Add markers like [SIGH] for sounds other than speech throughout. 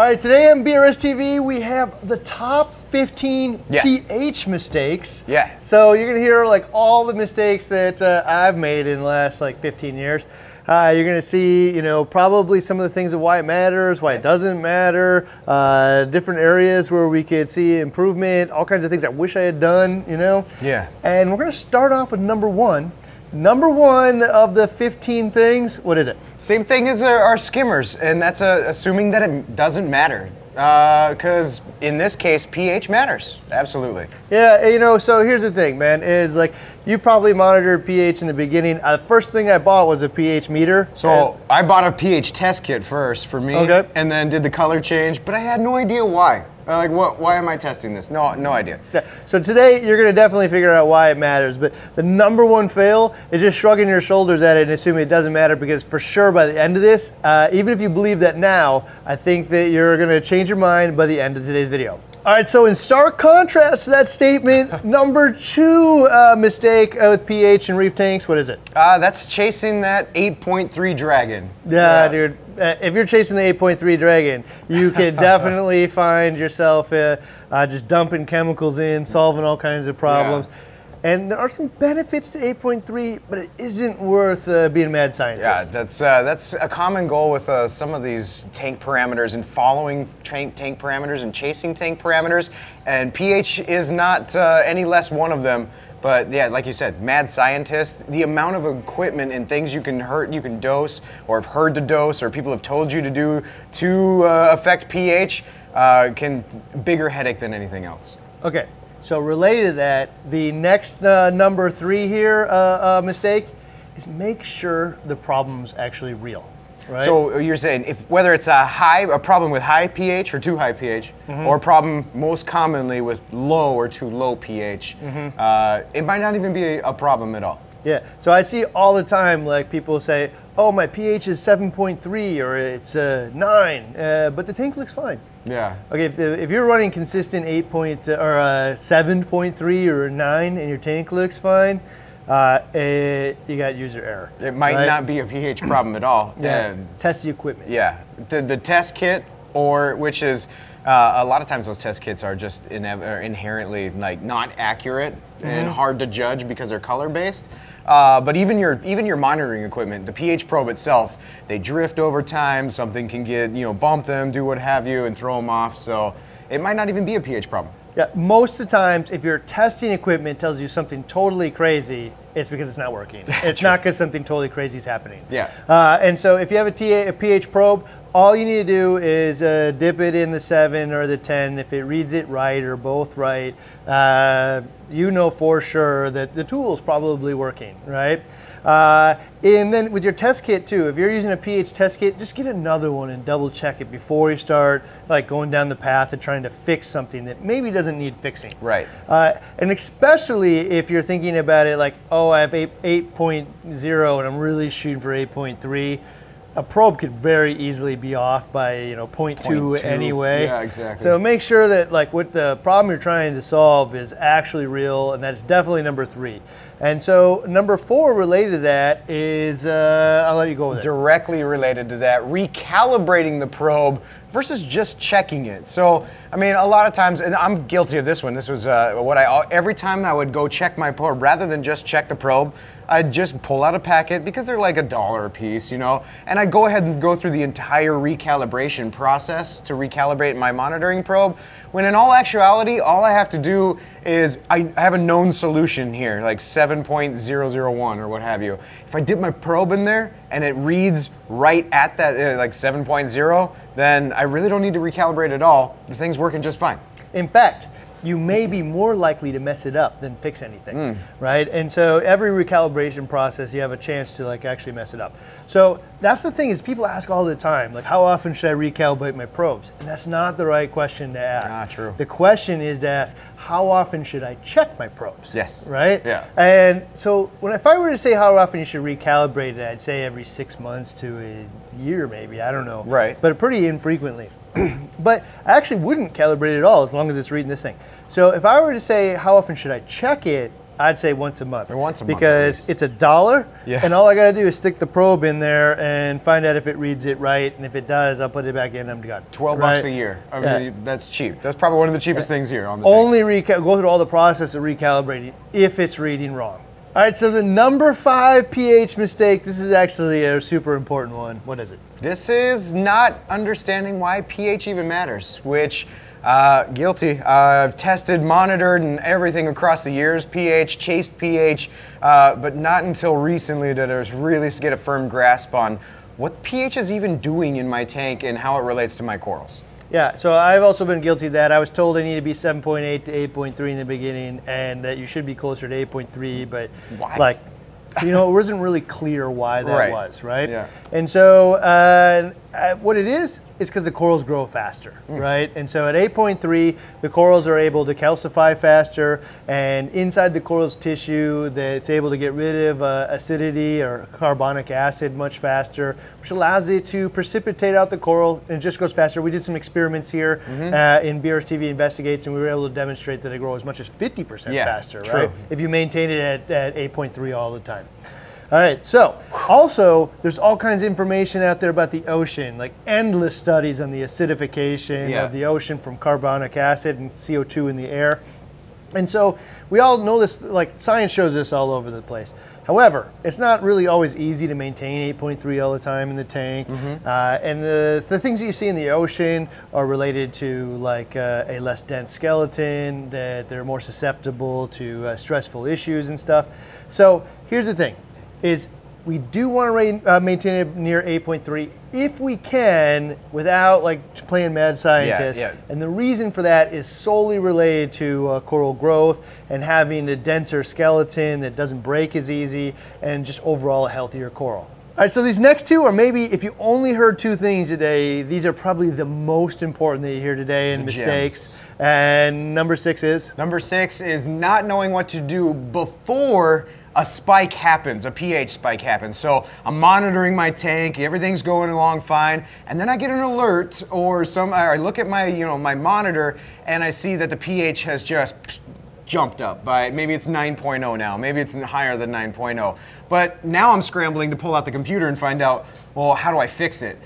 All right, today on BRS TV, we have the top 15 Yes. pH mistakes. Yeah. So you're gonna hear like all the mistakes that uh, I've made in the last like 15 years. Uh, you're gonna see, you know, probably some of the things of why it matters, why it doesn't matter, uh, different areas where we could see improvement, all kinds of things I wish I had done, you know. Yeah. And we're gonna start off with number one. Number one of the 15 things. What is it? Same thing as our, our skimmers, and that's uh, assuming that it doesn't matter. Because in this case, pH matters. Absolutely. Yeah, you know, so here's the thing, man, is like you probably monitored pH in the beginning. Uh, the first thing I bought was a pH meter. So I bought a pH test kit first for me, Okay. and then did the color change, but I had no idea why. Uh, Like, what? Why am I testing this? No, no idea. Yeah, So today you're gonna definitely figure out why it matters. But the number one fail is just shrugging your shoulders at it and assuming it doesn't matter because for sure by the end of this, uh, even if you believe that now, I think that you're gonna change your mind by the end of today's video. All right, so in stark contrast to that statement, [LAUGHS] number two uh, mistake uh, with pH and reef tanks, what is it? Uh, that's chasing that 8.3 dragon. Yeah, dude. Uh, if you're chasing the 8.3 Dragon, you could [LAUGHS] definitely find yourself uh, uh, just dumping chemicals in, solving all kinds of problems. And there are some benefits to 8.3, but it isn't worth uh, being a mad scientist. Yeah, that's uh, that's a common goal with uh, some of these tank parameters and following tank tank parameters and chasing tank parameters. And pH is not uh, any less one of them. But yeah, like you said, mad scientist. The amount of equipment and things you can hurt, you can dose, or have heard to dose, or people have told you to do to uh, affect pH, uh, can bigger headache than anything else. Okay, so related to that, the next uh, number three here uh, uh, mistake is make sure the problem's actually real. Right? So you're saying if whether it's a high a problem with high pH or too high pH, Mm-hmm. or a problem most commonly with low or too low pH, Mm-hmm. uh, it might not even be a, a problem at all. Yeah, so I see all the time like people say, "Oh, my pH is 7.3 or it's uh, 9," uh, but the tank looks fine. Yeah. Okay, if, if you're running consistent 8 point or uh, 7.3 or 9 and your tank looks fine, uh, eh, you got user error. It might right? not be a pH problem at all. Yeah, And test the equipment. yeah, the, the test kit, or which is uh, a lot of times those test kits are just inev- are inherently like not accurate and Mm-hmm. hard to judge because they're color based. Uh, but even your even your monitoring equipment, the pH probe itself, they drift over time. Something can get you know bump them, do what have you, and throw them off. So it might not even be a pH problem. Yeah, most of the times, if your testing equipment tells you something totally crazy, it's because it's not working. [LAUGHS] It's not because something totally crazy is happening. Yeah. Uh, and so, if you have a, TA, a pH probe, all you need to do is uh, dip it in the seven or the ten. If it reads it right or both right, uh, you know for sure that the tool's probably working, right? Uh, and then with your test kit too, if you're using a pH test kit, just get another one and double check it before you start like going down the path of trying to fix something that maybe doesn't need fixing. Right. Uh, and especially if you're thinking about it like, oh, I have 8, 8.0 and I'm really shooting for 8.3, a probe could very easily be off by, you know, 0.2, 0.2. anyway. Yeah, exactly. So make sure that like what the problem you're trying to solve is actually real, and that's definitely number three. And so number four related to that is, uh, I'll let you go with it. directly related to that, recalibrating the probe versus just checking it. So, I mean, a lot of times, and I'm guilty of this one. This was uh, what I every time I would go check my probe, rather than just check the probe, I'd just pull out a packet because they're like a dollar a piece, you know, and I'd go ahead and go through the entire recalibration process to recalibrate my monitoring probe. When in all actuality, all I have to do is I have a known solution here, like 7.001 or what have you. If I dip my probe in there and it reads right at that, uh, like 7.0, then I really don't need to recalibrate at all. The thing's working just fine. In fact, you may be more likely to mess it up than fix anything, right? And so every recalibration process, you have a chance to like actually mess it up. So that's the thing is people ask all the time, like how often should I recalibrate my probes? And that's not the right question to ask. Ah, true. The question is to ask, how often should I check my probes? Yes. Right? Yeah. And so when if I were to say how often you should recalibrate it, I'd say every six months to a year maybe. I don't know. Right. But pretty infrequently. [CLEARS THROAT] but I actually wouldn't calibrate it at all as long as it's reading this thing. So if I were to say how often should I check it, I'd say once a month. Or once a month, Because it's a dollar, Yeah. and all I gotta do is stick the probe in there and find out if it reads it right, and if it does, I'll put it back in. I'm done. Twelve bucks a year. I Yeah. mean, that's cheap. That's probably one of the cheapest things here on the. Only reca- go through all the process of recalibrating if it's reading wrong. All right, so the number five pH mistake. This is actually a super important one. What is it? This is not understanding why pH even matters, which uh, guilty. Uh, I've tested, monitored, and everything across the years, pH, chased pH, uh, but not until recently did I was really get a firm grasp on what pH is even doing in my tank and how it relates to my corals. Yeah, so I've also been guilty of that. I was told I need to be 7.8 to 8.3 in the beginning, and that you should be closer to 8.3. But Why? like, you know, it wasn't really clear why that Right. was, right? Yeah. And so uh, uh, what it is is because the corals grow faster, Mm. right? And so at 8.3, the corals are able to calcify faster, and inside the coral's tissue, that it's able to get rid of uh, acidity or carbonic acid much faster, which allows it to precipitate out the coral, and it just goes faster. We did some experiments here Mm-hmm. uh, in BRS-TV Investigates, and we were able to demonstrate that it grows as much as 50% Yeah, faster, true. right? If you maintain it at, at 8.3 all the time. All right, so also there's all kinds of information out there about the ocean, like endless studies on the acidification Yeah. of the ocean from carbonic acid and CO2 in the air. And so we all know this, like science shows this all over the place. However, it's not really always easy to maintain 8.3 all the time in the tank. Uh, and the, the things that you see in the ocean are related to like uh, a less dense skeleton, that they're more susceptible to uh, stressful issues and stuff. So here's the thing, is we do want to uh, maintain it near 8.3 if we can without like playing mad scientist. yeah. And the reason for that is solely related to uh, coral growth and having a denser skeleton that doesn't break as easy and just overall a healthier coral. All right, so these next two are maybe, if you only heard two things today, these are probably the most important that you hear today in The mistakes. gems. And number six is? Number six is not knowing what to do before a spike happens, a pH spike happens. So I'm monitoring my tank, everything's going along fine, and then I get an alert or some I look at my, you know, my monitor and I see that the pH has just jumped up by maybe it's 9.0 now, maybe it's higher than 9.0. But now I'm scrambling to pull out the computer and find out, well, how do I fix it?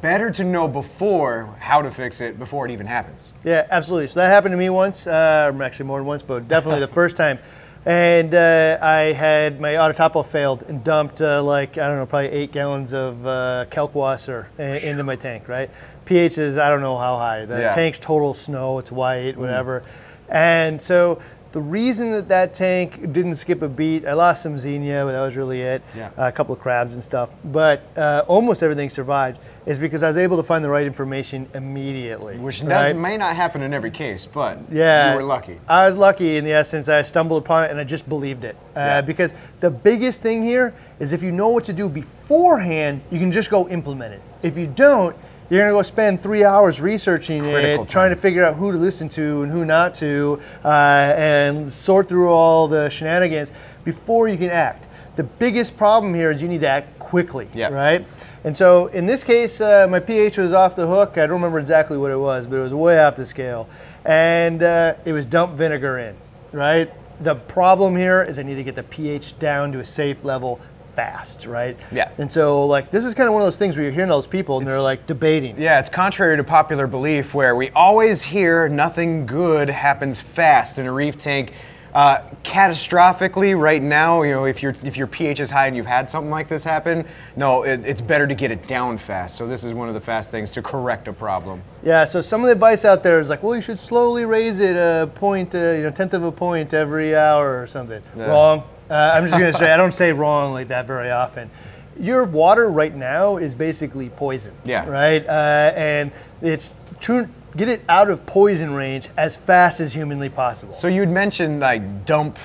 Better to know before how to fix it before it even happens. Yeah, absolutely. So that happened to me once, uh, actually more than once, but definitely the [LAUGHS] first time. And uh, I had my auto top off failed and dumped uh, like, I don't know, probably eight gallons of uh, kalkwasser i- into my tank, right? pH is, I don't know how high. The Yeah. Mm. tank's total snow, it's white, whatever. And so the reason that that tank didn't skip a beat, I lost some xenia, but that was really it. Yeah. a couple of crabs and stuff. But uh, almost everything survived, is because I was able to find the right information immediately. Which right? may not happen in every case, but Yeah. you were lucky. I was lucky in the essence. I stumbled upon it and I just believed it. Uh, Yeah. Because the biggest thing here is if you know what to do beforehand, you can just go implement it. If you don't, you're gonna go spend three hours researching Critical it, trying to figure out who to listen to and who not to, uh, and sort through all the shenanigans before you can act. The biggest problem here is you need to act quickly, Yeah. right? And so in this case, uh, my pH was off the hook. I don't remember exactly what it was, but it was way off the scale. And uh, it was dump vinegar in, right? The problem here is I need to get the pH down to a safe level fast, right? Yeah. And so, like, this is kind of one of those things where you're hearing those people and they're like debating. Yeah, it's contrary to popular belief where we always hear nothing good happens fast in a reef tank. Uh, catastrophically, right now, you know, if your if your pH is high and you've had something like this happen, no, it, it's better to get it down fast. So this is one of the fast things to correct a problem. Yeah, so some of the advice out there is like, well, you should slowly raise it a point, uh, you know, tenth of a point every hour or something. Yeah. Wrong. Uh, I'm just gonna say I don't say wrong like that very often. Your water right now is basically poison. Yeah. Right. Uh, and it's true. Get it out of poison range as fast as humanly possible. So you'd mentioned like dump.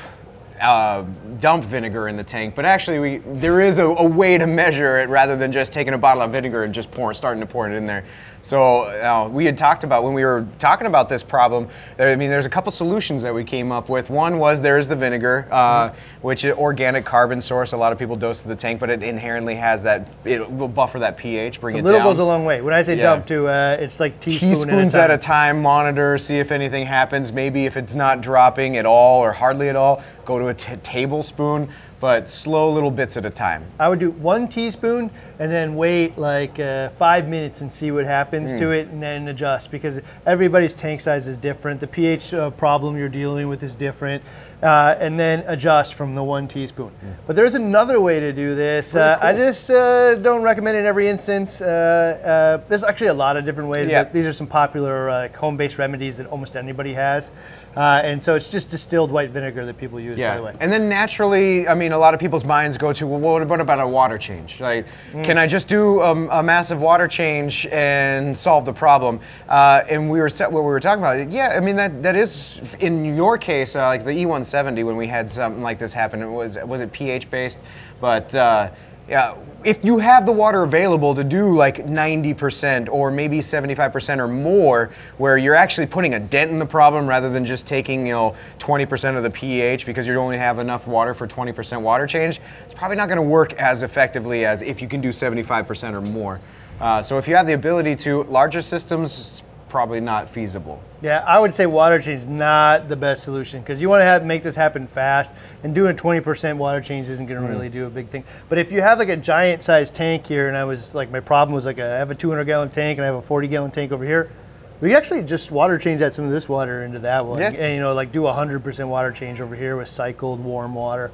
Uh, dump vinegar in the tank, but actually we there is a, a way to measure it rather than just taking a bottle of vinegar and just pouring, starting to pour it in there. So uh, we had talked about when we were talking about this problem. There, I mean, there's a couple solutions that we came up with. One was there's the vinegar, uh, which is organic carbon source. A lot of people dose to the tank, but it inherently has that. It will buffer that pH, bring a it little down. Little goes a long way. When I say Yeah. dump, too, uh, it's like teaspoon Teaspoons at at a a time. monitor, see if anything happens. Maybe if it's not dropping at all or hardly at all, go to a t- tablespoon, but slow little bits at a time. I would do one teaspoon and then wait like uh, five minutes and see what happens to it and then adjust because everybody's tank size is different. The pH uh, problem you're dealing with is different. Uh, and then adjust from the one teaspoon. But there's another way to do this. Uh, I just uh, don't recommend it in every instance. Uh, uh, there's actually a lot of different ways, Yeah. these are some popular uh, home-based remedies that almost anybody has. Uh, and so it's just distilled white vinegar that people use, by the way. And then naturally, I mean, a lot of people's minds go to, well, what, about a water change? Like, Mm. can I just do um, a massive water change and solve the problem? Uh, and we were set, what we were talking about. Yeah, I mean that that is in your case, uh, like the E170 when we had something like this happen. It was was it pH based, but. Uh, yeah, if you have the water available to do like 90% or maybe 75% or more, where you're actually putting a dent in the problem rather than just taking, you know, 20% of the pH because you only have enough water for 20% water change, it's probably not going to work as effectively as if you can do 75% or more. Uh, so if you have the ability to, larger systems, probably not feasible. Yeah, I would say water change is not the best solution because you want to have make this happen fast, and doing 20% water change isn't going to hmm. really do a big thing. But if you have like a giant sized tank here, and I was like, my problem was like, a, I have a 200 gallon tank and I have a 40 gallon tank over here. We actually just water change that some of this water into that one, Yeah. and you know, like do 100% water change over here with cycled warm water.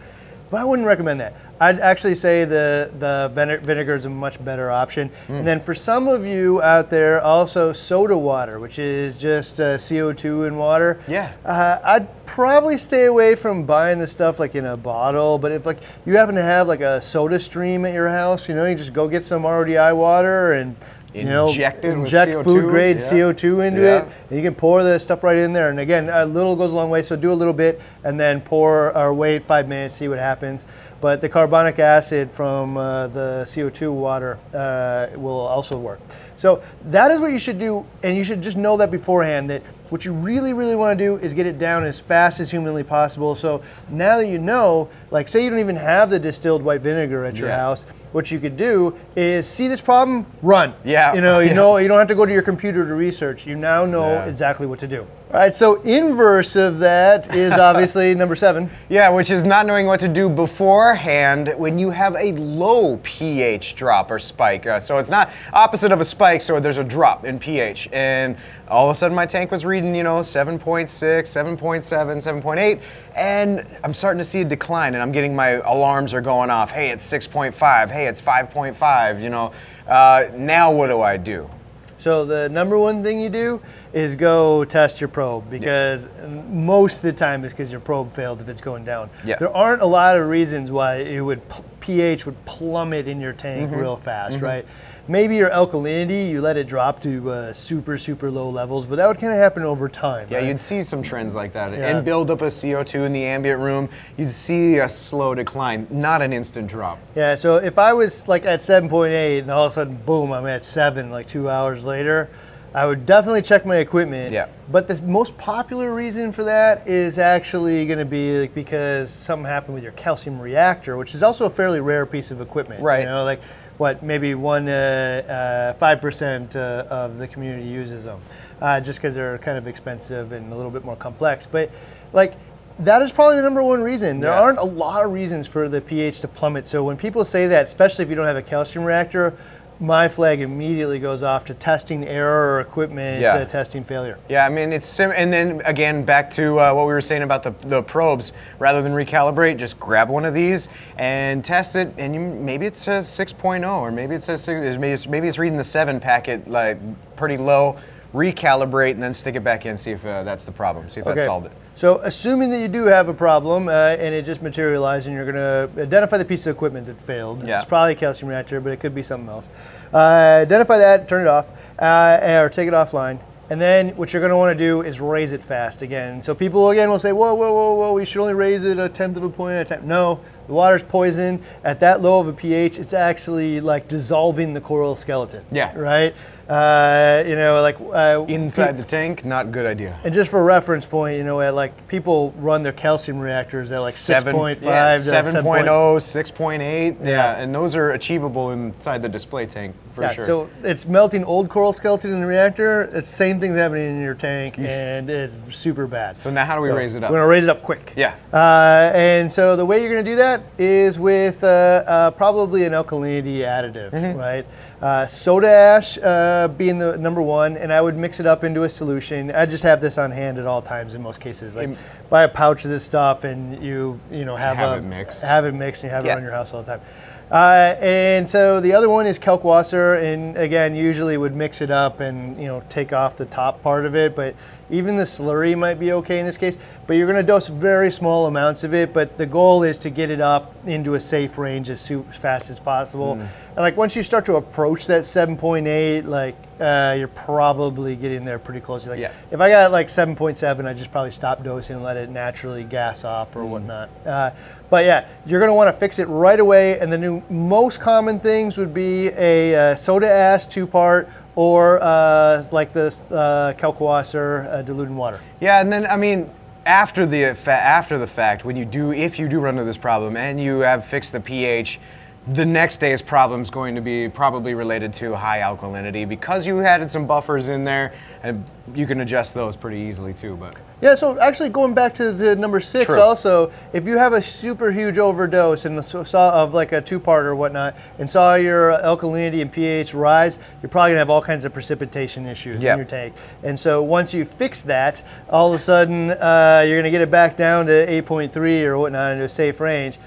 But I wouldn't recommend that. I'd actually say the the vinegar is a much better option. And then for some of you out there, also soda water, which is just uh, CO2 in water. Yeah. Uh, I'd probably stay away from buying the stuff like in a bottle. But if like you happen to have like a soda stream at your house, you know, you just go get some RODI water and you know, Inject with inject CO2, food grade yeah. CO2 into Yeah. it. And you can pour the stuff right in there. And again, a little goes a long way. So do a little bit and then pour or wait five minutes, see what happens. But the carbonic acid from uh, the CO2 water uh, will also work. So that is what you should do. And you should just know that beforehand that what you really, really want to do is get it down as fast as humanly possible. So now that you know, like say you don't even have the distilled white vinegar at your Yeah. house, what you could do is see this problem, run. Yeah. You know, you Yeah. know, you don't have to go to your computer to research. You now know Yeah. exactly what to do. All right, so inverse of that is [LAUGHS] obviously number seven. Yeah, which is not knowing what to do beforehand when you have a low pH drop or spike. Uh, so it's not opposite of a spike, so there's a drop in pH. And all of a sudden my tank was reading, you know, 7.6, 7.7, 7.8, and I'm starting to see a decline and I'm getting my alarms are going off. Hey, it's 6.5. Hey, it's 5.5, you know. Uh, now what do I do? So the number one thing you do is go test your probe because most of the time it's because your probe failed if it's going down. Yeah. There aren't a lot of reasons why it would pH would plummet in your tank Mm-hmm. real fast, right? Maybe your alkalinity, you let it drop to uh, super super low levels, but that would kind of happen over time. Yeah, right? you'd see some trends like that. Yeah. And build up a CO2 in the ambient room, you'd see a slow decline, not an instant drop. Yeah, so if I was like at 7.8 and all of a sudden, boom, I'm at 7 like two hours later, I would definitely check my equipment. Yeah. But the most popular reason for that is actually going to be like because something happened with your calcium reactor, which is also a fairly rare piece of equipment. Right. You know, like what maybe one uh, five percent uh, of the community uses them, uh, just because they're kind of expensive and a little bit more complex. But like that is probably the number one reason. There Yeah. aren't a lot of reasons for the pH to plummet. So when people say that, especially if you don't have a calcium reactor, my flag immediately goes off to testing error or equipment Yeah. uh, testing failure. Yeah, I mean, it's sim- and then again, back to uh, what we were saying about the, the probes. Rather than recalibrate, just grab one of these and test it, and you, maybe it says 6.0, or maybe it says six, maybe it's, maybe it's reading the 7 packet like pretty low. Recalibrate and then stick it back in, see if uh, that's the problem, see if that solved it. So, assuming that you do have a problem uh, and it just materialized, and you're going to identify the piece of equipment that failed. Yeah. It's probably a calcium reactor, but it could be something else. Uh, identify that, turn it off, uh, or take it offline. And then what you're going to want to do is raise it fast again. So people again will say, whoa, whoa, whoa, whoa, we should only raise it a tenth of a point at a time. No, The water's poison. At that low of a pH, it's actually like dissolving the coral skeleton. Yeah. Right. Uh, you know, like uh, Inside the tank, not good idea. and just for reference point, you know, at like people run their calcium reactors at like Seven- 6.5 yeah, 7.0, 6.8. Yeah. Yeah. and those are achievable inside the display tank for yeah, sure. So it's melting old coral skeleton in the reactor. It's the same thing's happening in your tank, and it's super bad. So now how do we raise it up? We're gonna raise it up quick. Yeah. Uh, and so the way you're gonna do that is with uh, uh, probably an alkalinity additive, Mm-hmm. right? Uh, soda ash uh, being the number one, and I would mix it up into a solution. I just have this on hand at all times in most cases. Like buy a pouch of this stuff, and you you know have, Have a, it mixed. Have it mixed, and you have it on your house all the time. Uh, and so the other one is Kalkwasser, and again, usually would mix it up and you know take off the top part of it, but even the slurry might be okay in this case. But you're going to dose very small amounts of it, but the goal is to get it up into a safe range as fast as possible. And like once you start to approach that 7.8, like uh, you're probably getting there pretty close. Like Yeah. if I got like 7.7, I just probably stop dosing and let it naturally gas off or whatnot. Uh, but yeah, you're going to want to fix it right away. And the new most common things would be a uh, soda ash two part or uh, like this uh, Kalkwasser uh, diluted water. Yeah, and then I mean, after the after the fact, when you do, if you do run into this problem and you have fixed the pH, the next day's problem is going to be probably related to high alkalinity because you added some buffers in there, and you can adjust those pretty easily too. But Yeah, so actually going back to the number six, True. also, if you have a super huge overdose and the saw of like a two-part or whatnot, and saw your alkalinity and pH rise, you're probably gonna have all kinds of precipitation issues Yep. in your tank. And so once you fix that, all of a sudden uh, you're gonna get it back down to 8.3 or whatnot into a safe range.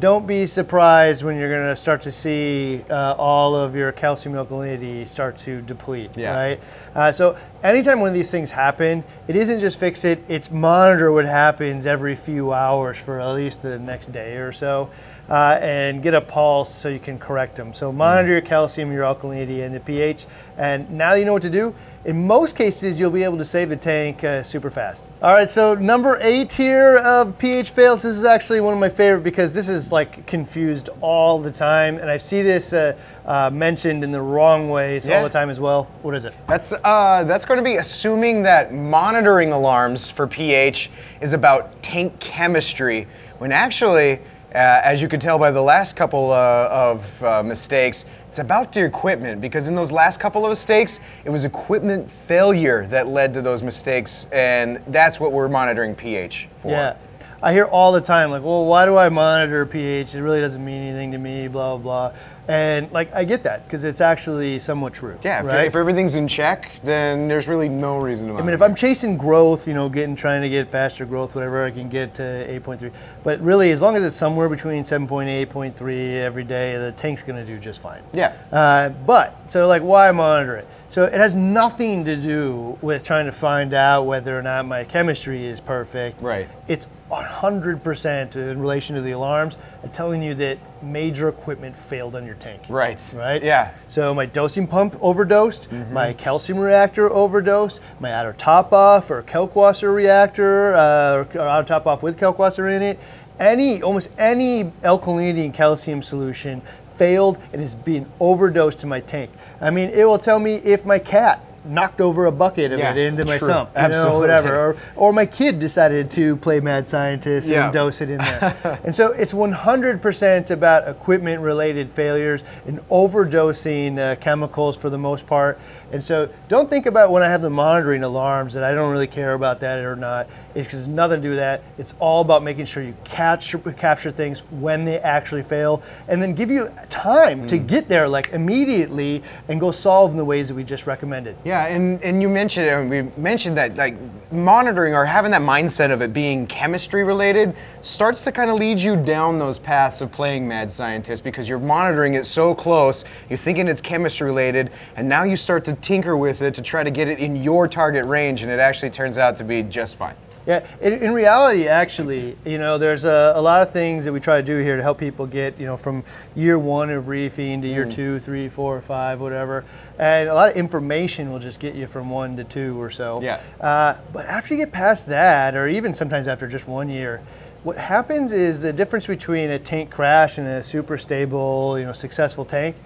Don't be surprised when you're gonna start to see uh, all of your calcium alkalinity start to deplete. Yeah. Right. Uh, so anytime one of these things happen, it isn't just fix it, it's monitor what happens every few hours for at least the next day or so. Uh, and get a pulse so you can correct them. So monitor your calcium, your alkalinity, and the pH. And now you know what to do, in most cases you'll be able to save the tank uh, super fast. All right, so number eight here of pH fails. This is actually one of my favorite because this is like confused all the time, and I see this uh, uh, mentioned in the wrong ways Yeah. all the time as well. What is it? that's uh, that's going to be assuming that monitoring alarms for pH is about tank chemistry, when actually. Uh, as you can tell by the last couple uh, of uh, mistakes, it's about the equipment because in those last couple of mistakes, it was equipment failure that led to those mistakes, and that's what we're monitoring pH for. Yeah. I hear all the time, like, well, why do I monitor pH? It really doesn't mean anything to me, blah, blah, blah. And, like, I get that because it's actually somewhat true. Yeah, if, right? if everything's in check, then there's really no reason to I mean, if I'm chasing growth, you know, getting trying to get faster growth, whatever, I can get to 8.3. But really, as long as it's somewhere between 7.8, 8.3 every day, the tank's going to do just fine. Yeah. Uh, but so, like, why monitor it? So it has nothing to do with trying to find out whether or not my chemistry is perfect. Right. It's 100% in relation to the alarms and telling you that major equipment failed on your tank. Right. Right? Yeah. So my dosing pump overdosed, Mm-hmm. my calcium reactor overdosed, my auto top off or Kalkwasser reactor, uh, or auto top off with Kalkwasser in it. Any, almost any alkalinity and calcium solution failed and is being overdosed to my tank. I mean, it will tell me if my cat knocked over a bucket of Yeah, it into my true. sump, you know, whatever, [LAUGHS] or, or my kid decided to play mad scientist Yeah. and dose it in there. [LAUGHS] and so it's 100% about equipment related failures and overdosing uh, chemicals for the most part. And so don't think about when I have the monitoring alarms that I don't really care about that or not. It's because nothing to do with that. It's all about making sure you catch, capture things when they actually fail and then give you time to get there like immediately and go solve in the ways that we just recommended. Yeah, and, and you mentioned and we mentioned that like monitoring or having that mindset of it being chemistry related starts to kind of lead you down those paths of playing mad scientist because you're monitoring it so close, you're thinking it's chemistry related, and now you start to tinker with it to try to get it in your target range, and it actually turns out to be just fine. Yeah, in, in reality, actually, you know, there's a, a lot of things that we try to do here to help people get, you know, from year one of reefing to Mm. year two, three, four, five, whatever. And a lot of information will just get you from one to two or so. Yeah. Uh, but after you get past that, or even sometimes after just one year, what happens is the difference between a tank crash and a super stable, you know, successful tank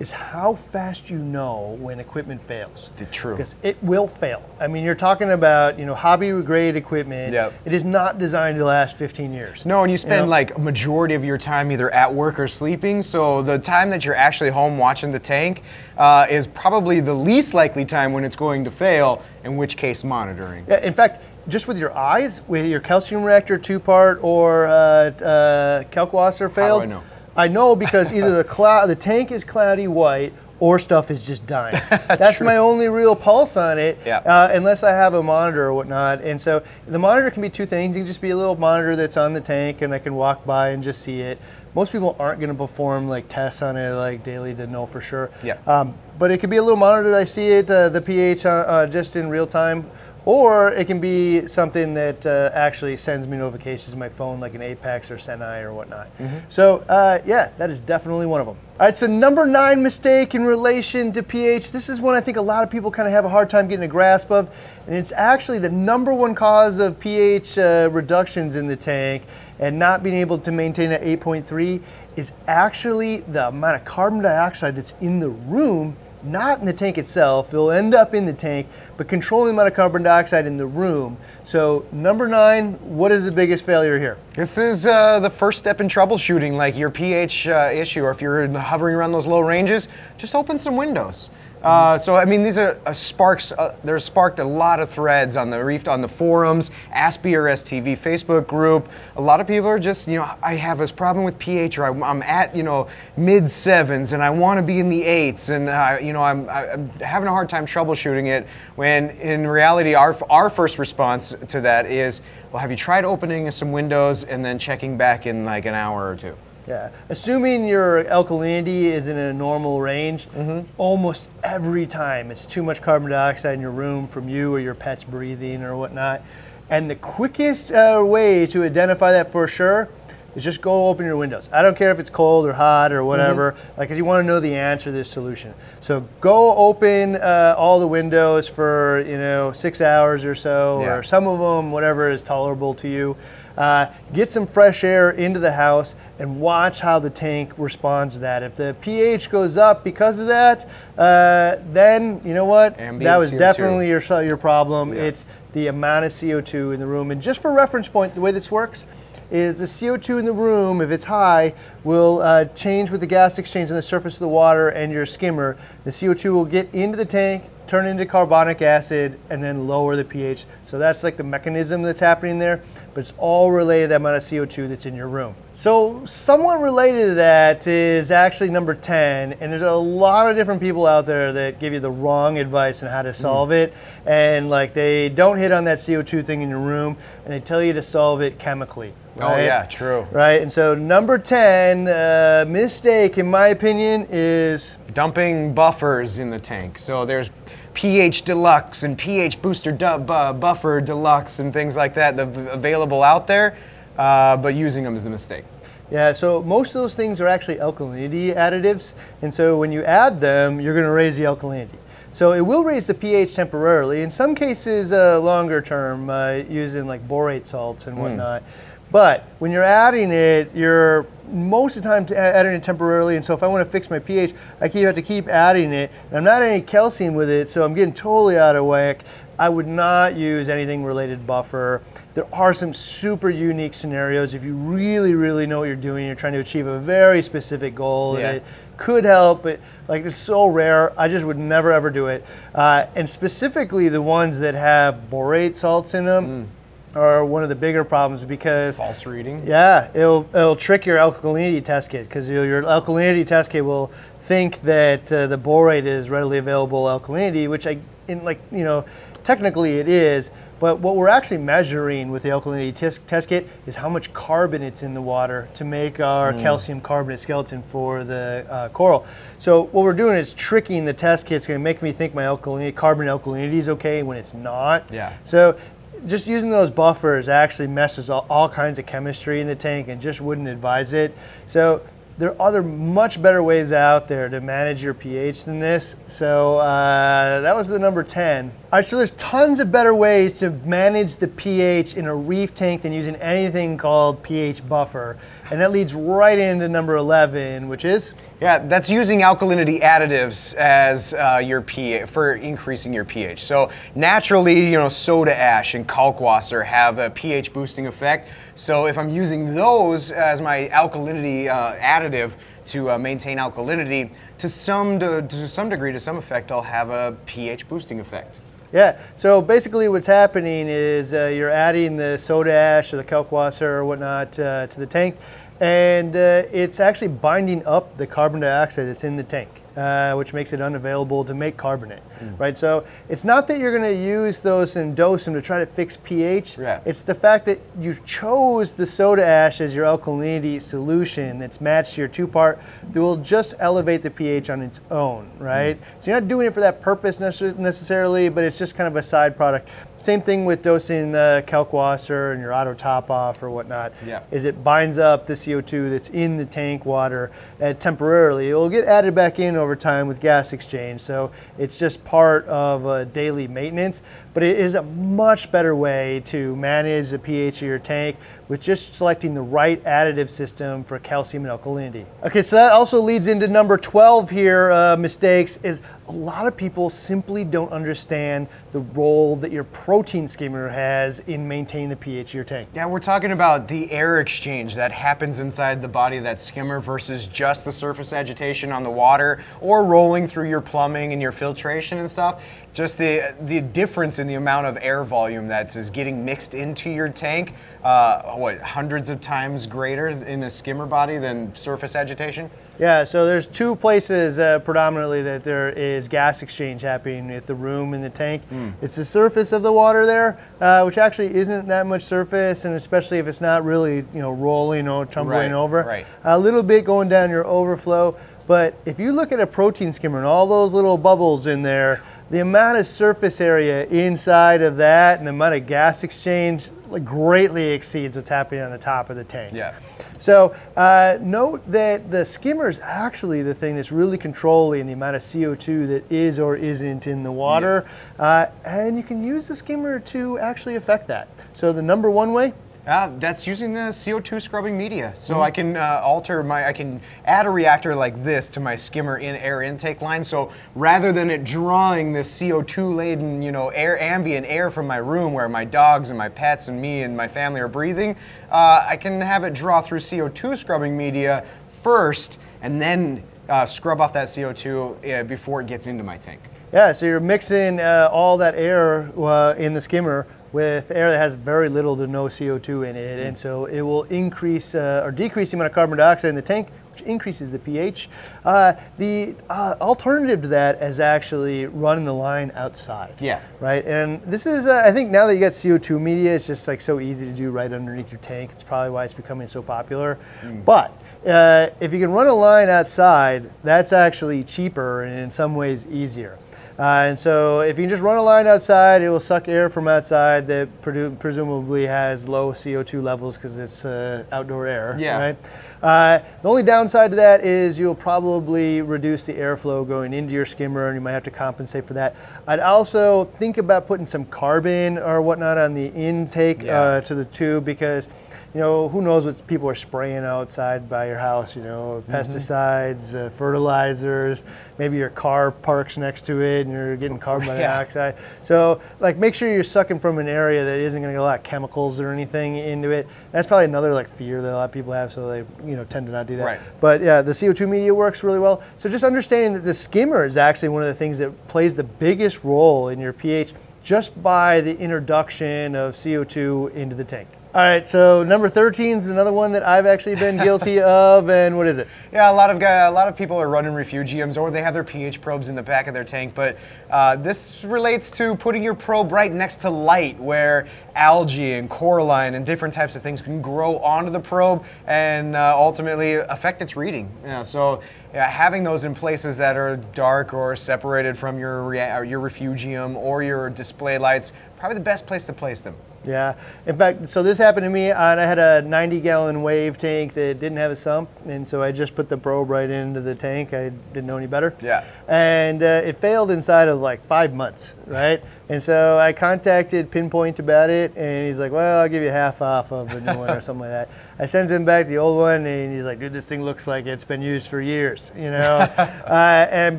is how fast you know when equipment fails. The true. Because it will fail. I mean, you're talking about, you know, hobby grade equipment. Yep. It is not designed to last 15 years. No, and you spend know? like a majority of your time either at work or sleeping. So the time that you're actually home watching the tank uh, is probably the least likely time when it's going to fail. In which case, monitoring. Yeah, in fact, just with your eyes, with your calcium reactor two part or uh, uh, Kalkwasser failed. I know? I know because either the cloud, the tank is cloudy white, or stuff is just dying. [LAUGHS] That's my only real pulse on it, Yeah. uh, unless I have a monitor or whatnot. And so the monitor can be two things. It can just be a little monitor that's on the tank, and I can walk by and just see it. Most people aren't going to perform like tests on it like daily to know for sure. Yeah. Um, but it could be a little monitor that I see it, uh, the pH uh, uh, just in real time, or it can be something that uh, actually sends me notifications to my phone, like an Apex or Seneye or whatnot. So uh, yeah, that is definitely one of them. All right, so number nine mistake in relation to pH. This is one I think a lot of people kind of have a hard time getting a grasp of, and it's actually the number one cause of pH uh, reductions in the tank and not being able to maintain that 8.3 is actually the amount of carbon dioxide that's in the room not in the tank itself. It'll end up in the tank, but controlling the amount of carbon dioxide in the room. So number nine, what is the biggest failure here? This is uh, the first step in troubleshooting, like your pH uh, issue, or if you're hovering around those low ranges, just open some windows. Uh, so I mean, these are uh, sparks. Uh, there's sparked a lot of threads on the reef, on the forums, BRS TV Facebook group. A lot of people are just, you know, I have this problem with pH, or I, I'm at, you know, mid sevens, and I want to be in the eights, and uh, you know, I'm, I'm having a hard time troubleshooting it. When in reality, our our first response to that is, well, have you tried opening some windows and then checking back in like an hour or two? Yeah, assuming your alkalinity is in a normal range, almost every time it's too much carbon dioxide in your room from you or your pet's breathing or whatnot. And the quickest uh, way to identify that for sure is just go open your windows. I don't care if it's cold or hot or whatever, like, cause you want to know the answer to this solution. So go open uh, all the windows for you know six hours or so, Yeah. or some of them, whatever is tolerable to you. Uh, get some fresh air into the house and watch how the tank responds to that. If the pH goes up because of that, uh, then you know what? Ambient that was CO2. definitely your your problem. Yeah. It's the amount of CO2 in the room. And just for reference point, the way this works is the CO2 in the room, if it's high, will uh, change with the gas exchange on the surface of the water and your skimmer. The CO2 will get into the tank, turn into carbonic acid, and then lower the pH. So that's like the mechanism that's happening there, but it's all related to the amount of CO2 that's in your room. So somewhat related to that is actually number 10, and there's a lot of different people out there that give you the wrong advice on how to solve it, and like they don't hit on that CO2 thing in your room, and they tell you to solve it chemically. Oh yeah, true. Right, and so number 10 uh, mistake, in my opinion, is dumping buffers in the tank. So there's pH Deluxe and pH Booster Buffer Deluxe and things like that that available out there, uh, but using them is a mistake. Yeah, so most of those things are actually alkalinity additives, and so when you add them, you're going to raise the alkalinity. So it will raise the pH temporarily. In some cases, uh, longer term, uh, using like borate salts and whatnot. But when you're adding it, you're most of the time adding it temporarily. And so if I want to fix my pH, I keep have to keep adding it. And I'm not adding calcium with it, so I'm getting totally out of whack. I would not use anything related buffer. There are some super unique scenarios if you really, really know what you're doing. You're trying to achieve a very specific goal. Yeah. And it could help, but like it's so rare. I just would never ever do it. Uh, and specifically the ones that have borate salts in them are one of the bigger problems because False reading. yeah, it'll it'll trick your alkalinity test kit because your, alkalinity test kit will think that uh, the borate is readily available alkalinity, which I in like you know technically it is. But what we're actually measuring with the alkalinity test, test kit is how much carbon it's in the water to make our calcium carbonate skeleton for the uh, coral. So what we're doing is tricking the test kit. It's going to make me think my alkalinity, carbon alkalinity is okay when it's not. Yeah. So just using those buffers actually messes all, all kinds of chemistry in the tank and just wouldn't advise it. So there are other much better ways out there to manage your pH than this. So uh, that was the number 10 All right, so there's tons of better ways to manage the pH in a reef tank than using anything called pH buffer. And that leads right into number 11, which is? Yeah, that's using alkalinity additives as uh, your pH for increasing your pH. So naturally, you know, soda ash and kalkwasser have a pH boosting effect. So if I'm using those as my alkalinity uh, additive to uh, maintain alkalinity, to some to, to some degree, to some effect, I'll have a pH boosting effect. Yeah, so basically what's happening is uh, you're adding the soda ash or the kalkwasser or whatnot uh, to the tank, and uh, it's actually binding up the carbon dioxide that's in the tank. Uh, which makes it unavailable to make carbonate, mm. right? So it's not that you're going to use those and dose them to try to fix pH. Yeah. It's the fact that you chose the soda ash as your alkalinity solution that's matched your two-part that will just elevate the pH on its own, right? Mm. So you're not doing it for that purpose necessarily, but it's just kind of a side product. Same thing with dosing the kalkwasser and your auto top off or whatnot. Yeah. Is it binds up the CO2 that's in the tank water and temporarily. It will get added back in over time with gas exchange. So it's just part of a daily maintenance but it is a much better way to manage the pH of your tank with just selecting the right additive system for calcium and alkalinity. Okay, so that also leads into number 12 here, uh, mistakes, is a lot of people simply don't understand the role that your protein skimmer has in maintaining the pH of your tank. Yeah, we're talking about the air exchange that happens inside the body of that skimmer versus just the surface agitation on the water or rolling through your plumbing and your filtration and stuff just the the difference in the amount of air volume that is getting mixed into your tank, uh, what hundreds of times greater in the skimmer body than surface agitation. Yeah, so there's two places uh, predominantly that there is gas exchange happening at the room in the tank. Mm. It's the surface of the water there, uh, which actually isn't that much surface, and especially if it's not really you know rolling or tumbling right, over. Right. A little bit going down your overflow. But if you look at a protein skimmer and all those little bubbles in there, the amount of surface area inside of that and the amount of gas exchange greatly exceeds what's happening on the top of the tank. Yeah. So uh, note that the skimmer is actually the thing that's really controlling the amount of CO2 that is or isn't in the water. Yeah. Uh, and you can use the skimmer to actually affect that. So the number one way, uh, that's using the CO2 scrubbing media. So mm-hmm. I can uh, alter my, I can add a reactor like this to my skimmer in air intake line. So rather than it drawing this CO2 laden, you know, air, ambient air from my room where my dogs and my pets and me and my family are breathing, uh, I can have it draw through CO2 scrubbing media first and then uh, scrub off that CO2 uh, before it gets into my tank. Yeah, so you're mixing uh, all that air in the skimmer with air that has very little to no CO2 in it. And so it will increase uh, or decrease the amount of carbon dioxide in the tank, which increases the pH. Uh, the uh, alternative to that is actually running the line outside. Yeah. Right. And this is, uh, I think now that you got CO2 media, it's just like so easy to do right underneath your tank. It's probably why it's becoming so popular. Mm. But uh, if you can run a line outside, that's actually cheaper and in some ways easier. Uh, and so if you just run a line outside, it will suck air from outside that presumably has low CO2 levels because it's uh, outdoor air. Yeah. Right? Uh, the only downside to that is you'll probably reduce the airflow going into your skimmer and you might have to compensate for that. I'd also think about putting some carbon or whatnot on the intake yeah. Uh, to the tube because you know, who knows what people are spraying outside by your house, you know, mm-hmm. pesticides, uh, fertilizers, maybe your car parks next to it and you're getting carbon [LAUGHS] dioxide. So, like, make sure you're sucking from an area that isn't going to get a lot of chemicals or anything into it. That's probably another, like, fear that a lot of people have, so they, you know, tend to not do that. Right. But yeah, the CO2 media works really well. So, just understanding that the skimmer is actually one of the things that plays the biggest role in your pH just by the introduction of CO2 into the tank. All right, so number 13 is another one that I've actually been [LAUGHS] guilty of, and what is it? Yeah, a lot of guy, a lot of people are running refugiums, or they have their pH probes in the back of their tank. But uh, this relates to putting your probe right next to light, where algae and coralline and different types of things can grow onto the probe and uh, ultimately affect its reading. Yeah, so yeah, having those in places that are dark or separated from your your refugium or your display lights, probably the best place to place them. Yeah. In fact, so this happened to me, and I had a 90 gallon wave tank that didn't have a sump, and so I just put the probe right into the tank. I didn't know any better. Yeah. and uh, it failed inside of like five months, right? And so I contacted Pinpoint about it, and he's like, "Well, I'll give you half off of the new one or something like that." I sent him back the old one, and he's like, "Dude, this thing looks like it's been used for years," you know. [LAUGHS] uh, and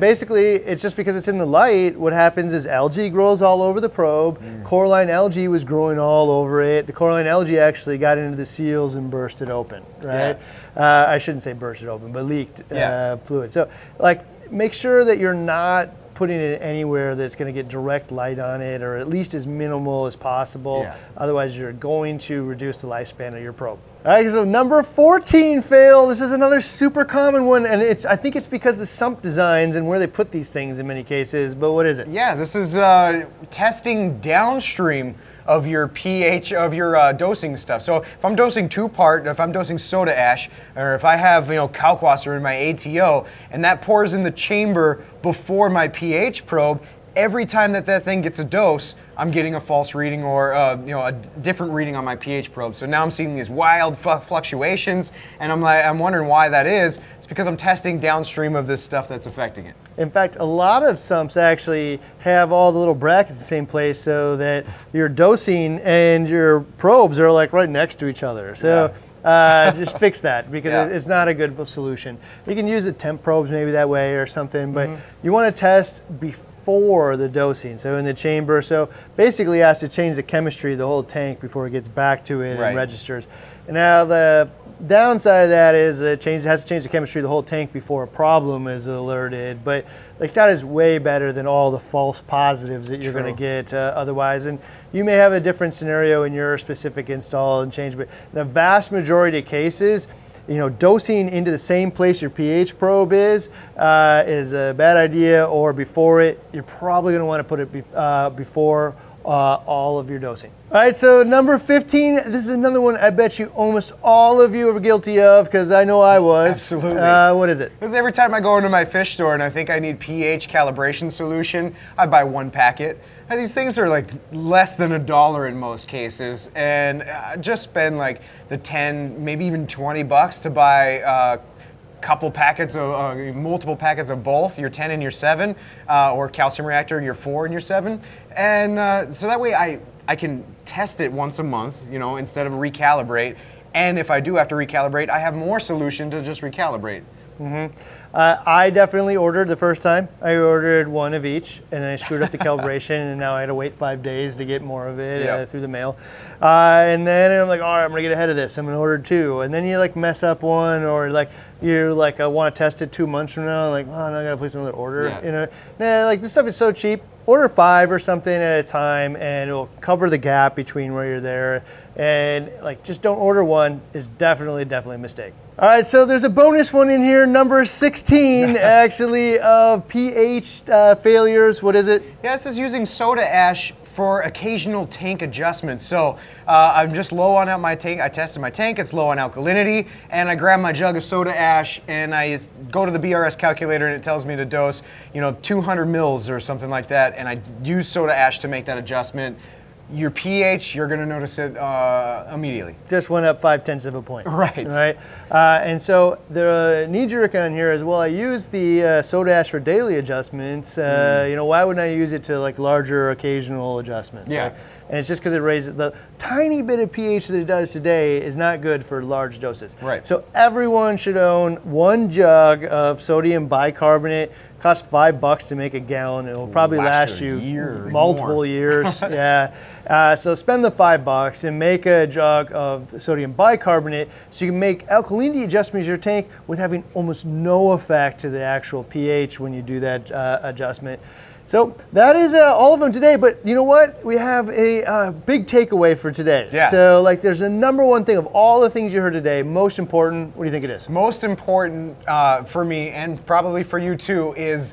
basically, it's just because it's in the light. What happens is algae grows all over the probe. Mm. Coralline algae was growing all over it. The coralline algae actually got into the seals and burst it open, right? Yeah. Uh, I shouldn't say burst it open, but leaked yeah. uh, fluid. So, like, make sure that you're not putting it anywhere that's going to get direct light on it or at least as minimal as possible. Yeah. Otherwise, you're going to reduce the lifespan of your probe. All right, so number 14 fail. This is another super common one, and it's I think it's because the sump designs and where they put these things in many cases. But what is it? Yeah, this is uh, testing downstream of your pH of your uh, dosing stuff. So if I'm dosing two part, if I'm dosing soda ash, or if I have you know kalkwasser in my ATO, and that pours in the chamber before my pH probe, every time that that thing gets a dose, I'm getting a false reading or uh, you know a different reading on my pH probe. So now I'm seeing these wild fluctuations, and I'm like I'm wondering why that is. It's because I'm testing downstream of this stuff that's affecting it. In fact, a lot of sumps actually have all the little brackets in the same place so that your dosing and your probes are like right next to each other. So. Yeah. Uh, just fix that because yeah. it's not a good solution. You can use the temp probes maybe that way or something, but mm-hmm. you want to test before before the dosing, so in the chamber. So basically, it has to change the chemistry of the whole tank before it gets back to it right. and registers. And now the downside of that is it, changes, it has to change the chemistry of the whole tank before a problem is alerted. But like that is way better than all the false positives that you're going to get uh, otherwise. And you may have a different scenario in your specific install and change, but in the vast majority of cases, you know, dosing into the same place your pH probe is uh, is a bad idea, or before it, you're probably going to want to put it be, uh, before uh, all of your dosing. All right, so number 15, this is another one I bet you almost all of you are guilty of because I know I was. Absolutely. Uh, what is it? Because every time I go into my fish store and I think I need pH calibration solution, I buy one packet. These things are like less than a dollar in most cases, and I just spend like the 10, maybe even 20 bucks to buy a uh, couple packets of uh, multiple packets of both your 10 and your 7 uh, or calcium reactor your 4 and your 7 and uh, so that way I, I can test it once a month you know instead of recalibrate. And if I do have to recalibrate I have more solution to just recalibrate. Mm-hmm. Uh, I definitely ordered the first time. I ordered one of each, and then I screwed up the [LAUGHS] calibration, and now I had to wait five days to get more of it yep. uh, through the mail. Uh, and then I'm like, all right, I'm gonna get ahead of this. I'm gonna order two, and then you like mess up one, or like you're like, I want to test it two months from now. Like, oh, now I gotta place another order. Yeah. You know, nah, like this stuff is so cheap order five or something at a time and it'll cover the gap between where you're there and like just don't order one is definitely definitely a mistake all right so there's a bonus one in here number 16 [LAUGHS] actually of ph uh, failures what is it yeah this is using soda ash for occasional tank adjustments. So uh, I'm just low on out my tank. I tested my tank. It's low on alkalinity, and I grab my jug of soda ash and I go to the BRS calculator and it tells me to dose, you know, 200 mils or something like that, and I use soda ash to make that adjustment your pH, you're going to notice it uh, immediately. Just went up five tenths of a point. [LAUGHS] Right. Right. Uh, and so the knee jerk on here is well, I use the uh, soda ash for daily adjustments. Uh, mm. You know, why wouldn't I use it to like larger occasional adjustments? Yeah. Like, and it's just because it raises the tiny bit of pH that it does today is not good for large doses. Right. So everyone should own one jug of sodium bicarbonate costs five bucks to make a gallon. It will probably last, last you multiple years. [LAUGHS] yeah. Uh, so spend the five bucks and make a jug of sodium bicarbonate so you can make alkalinity adjustments in your tank with having almost no effect to the actual pH when you do that uh, adjustment. So that is uh, all of them today. But you know what? We have a uh, big takeaway for today. Yeah. So like, there's a number one thing of all the things you heard today. Most important. What do you think it is? Most important uh, for me, and probably for you too, is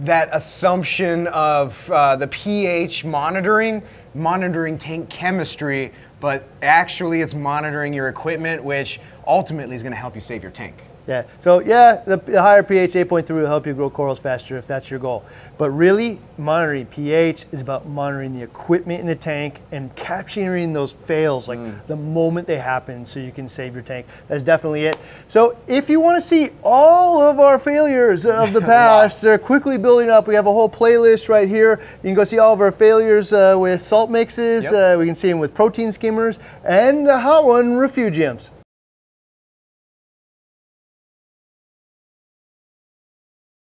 that assumption of uh, the pH monitoring, monitoring tank chemistry, but actually it's monitoring your equipment, which ultimately is going to help you save your tank. Yeah. So yeah, the, the higher pH 8.3 will help you grow corals faster if that's your goal. But really, monitoring pH is about monitoring the equipment in the tank and capturing those fails like the moment they happen, so you can save your tank. That's definitely it. So if you want to see all of our failures of the [LAUGHS] past, they're quickly building up. We have a whole playlist right here. You can go see all of our failures uh, with salt mixes. Yep. Uh, we can see them with protein skimmers and the hot one refugiums.